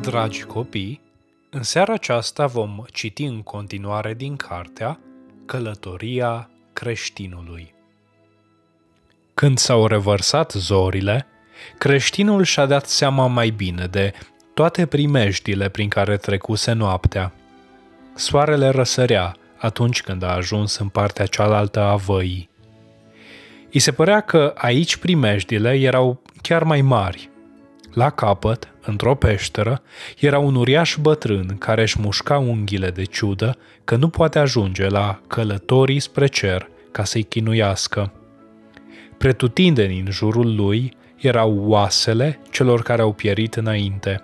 Dragi copii, în seara aceasta vom citi în continuare din cartea Călătoria creștinului. Când s-au revărsat zorile, creștinul și-a dat seama mai bine de toate primejdile prin care trecuse noaptea. Soarele răsărea atunci când a ajuns în partea cealaltă a văii. I se părea că aici primejdile erau chiar mai mari. La capăt, într-o peșteră, era un uriaș bătrân care își mușca unghiile de ciudă că nu poate ajunge la călătorii spre cer ca să-i chinuiască. Pretutindeni în jurul lui erau oasele celor care au pierit înainte.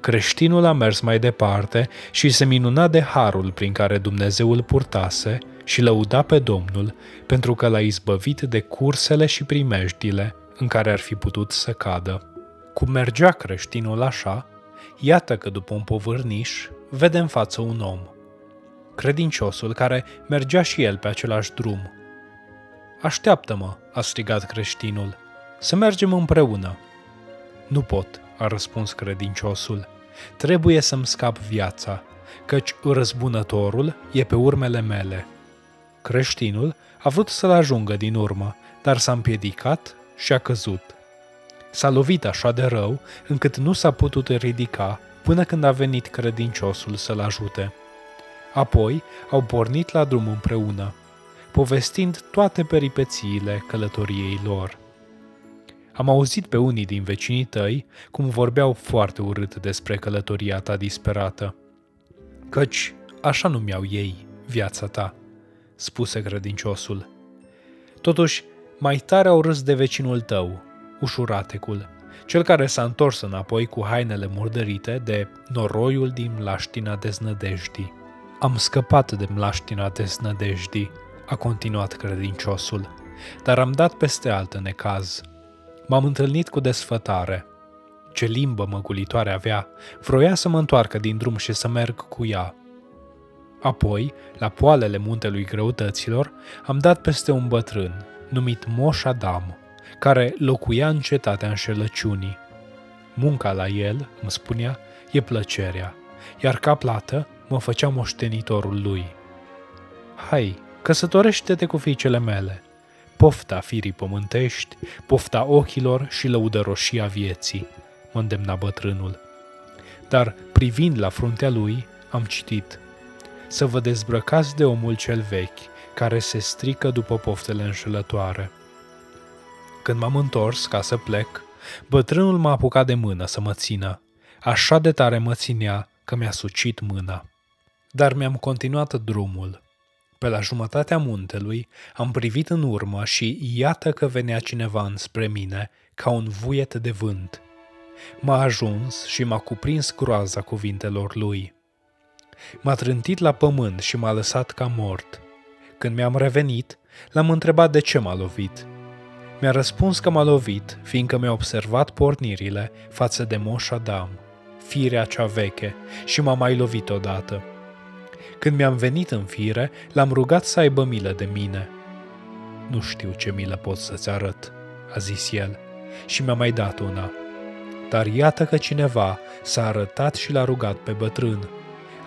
Creștinul a mers mai departe și se minuna de harul prin care Dumnezeu îl purtase și lăuda pe Domnul pentru că l-a izbăvit de cursele și primejdile în care ar fi putut să cadă. Cum mergea creștinul așa, iată că după un povârniș vede în față un om. Credinciosul care mergea și el pe același drum. Așteaptă-mă, a strigat creștinul, să mergem împreună. Nu pot, a răspuns credinciosul. Trebuie să-mi scap viața, căci răzbunătorul e pe urmele mele. Creștinul a vrut să-l ajungă din urmă, dar s-a împiedicat și a căzut. S-a lovit așa de rău încât nu s-a putut ridica până când a venit credinciosul să-l ajute. Apoi au pornit la drum împreună, povestind toate peripețiile călătoriei lor. Am auzit pe unii din vecinii tăi cum vorbeau foarte urât despre călătoria ta disperată. Căci așa numeau ei viața ta, spuse credinciosul. Totuși, mai tare au râs de vecinul tău, ușuratecul, cel care s-a întors înapoi cu hainele murdărite de noroiul din mlaștina deznădejdii. Am scăpat de mlaștina deznădejdii, a continuat credinciosul, dar am dat peste altă necaz. M-am întâlnit cu desfătare. Ce limbă măgulitoare avea, vroia să mă întoarcă din drum și să merg cu ea. Apoi, la poalele muntelui greutăților, am dat peste un bătrân, numit Moș Adam, care locuia în cetatea înșelăciunii. Munca la el, îmi spunea, e plăcerea, iar ca plată mă făcea moștenitorul lui. Hai, căsătorește-te cu fiicele mele, pofta firii pământești, pofta ochilor și lăudăroșia vieții, mă îndemna bătrânul. Dar, privind la fruntea lui, am citit, să vă dezbrăcați de omul cel vechi, care se strică după poftele înșelătoare. Când m-am întors ca să plec, bătrânul m-a apucat de mână să mă țină. Așa de tare mă ținea că mi-a sucit mâna. Dar mi-am continuat drumul. Pe la jumătatea muntelui am privit în urmă și iată că venea cineva înspre mine, ca un vuiet de vânt. M-a ajuns și m-a cuprins groaza cuvintelor lui. M-a trântit la pământ și m-a lăsat ca mort. Când mi-am revenit, l-am întrebat de ce m-a lovit – mi-a răspuns că m-a lovit, fiindcă mi-a observat pornirile față de Moș Adam, firea cea veche, și m-a mai lovit odată. Când mi-am venit în fire, l-am rugat să aibă milă de mine. Nu știu ce milă pot să-ți arăt, a zis el, și mi-a mai dat una. Dar iată că cineva s-a arătat și l-a rugat pe bătrân.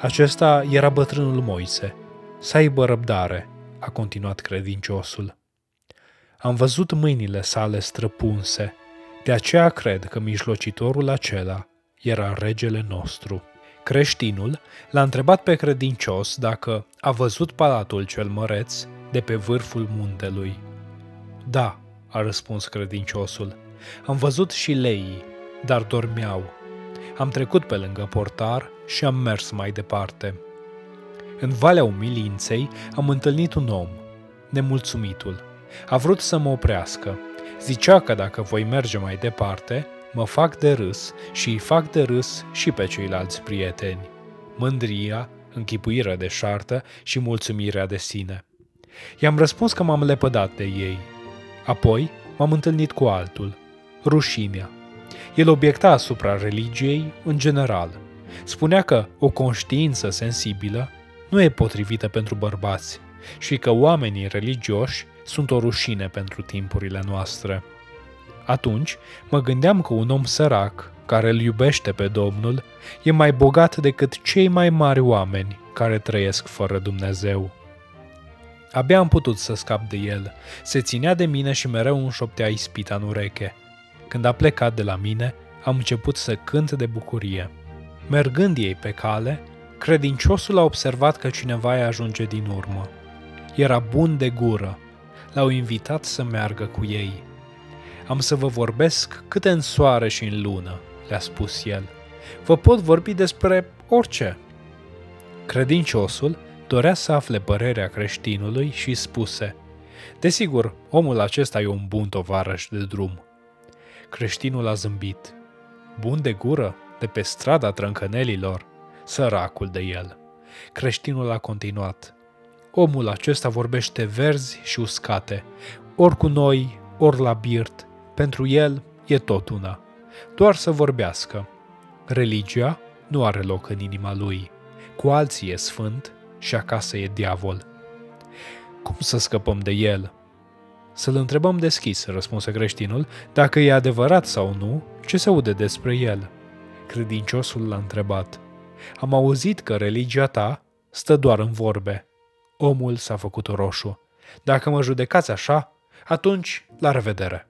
Acesta era bătrânul Moise. Să aibă răbdare, a continuat credinciosul. Am văzut mâinile sale străpunse, de aceea cred că mijlocitorul acela era regele nostru. Creștinul l-a întrebat pe credincios dacă a văzut palatul cel măreț de pe vârful muntelui. Da, a răspuns credinciosul, am văzut și leii, dar dormeau. Am trecut pe lângă portar și am mers mai departe. În Valea Umilinței am întâlnit un om, nemulțumitul, a vrut să mă oprească. Zicea că dacă voi merge mai departe, mă fac de râs și îi fac de râs și pe ceilalți prieteni. Mândria, închipuirea de șartă și mulțumirea de sine. I-am răspuns că m-am lepădat de ei. Apoi m-am întâlnit cu altul, rușinea. El obiecta asupra religiei în general. Spunea că o conștiință sensibilă nu e potrivită pentru bărbați și că oamenii religioși sunt o rușine pentru timpurile noastre. Atunci mă gândeam că un om sărac, care îl iubește pe Domnul e mai bogat decât cei mai mari oameni care trăiesc fără Dumnezeu. Abia am putut să scap de el. Se ținea de mine și mereu îmi șoptea ispita în ureche. Când a plecat de la mine, am început să cânt de bucurie. Mergând ei pe cale, credinciosul a observat că cineva îi ajunge din urmă. Era bun de gură. L-au invitat să meargă cu ei. Am să vă vorbesc câte în soare și în lună, le-a spus el. Vă pot vorbi despre orice. Credinciosul dorea să afle părerea creștinului și spuse Desigur, omul acesta e un bun tovarăș de drum. Creștinul a zâmbit. Bun de gură, de pe strada trâncănelilor, săracul de el. Creștinul a continuat. Omul acesta vorbește verzi și uscate, ori cu noi, ori la birt. Pentru el e tot una. Doar să vorbească. Religia nu are loc în inima lui. Cu alții e sfânt și acasă e diavol. Cum să scăpăm de el? Să-l întrebăm deschis, răspunse creștinul, dacă e adevărat sau nu, ce se aude despre el. Credinciosul l-a întrebat. Am auzit că religia ta stă doar în vorbe. Omul s-a făcut roșu. Dacă mă judecați așa, atunci la revedere.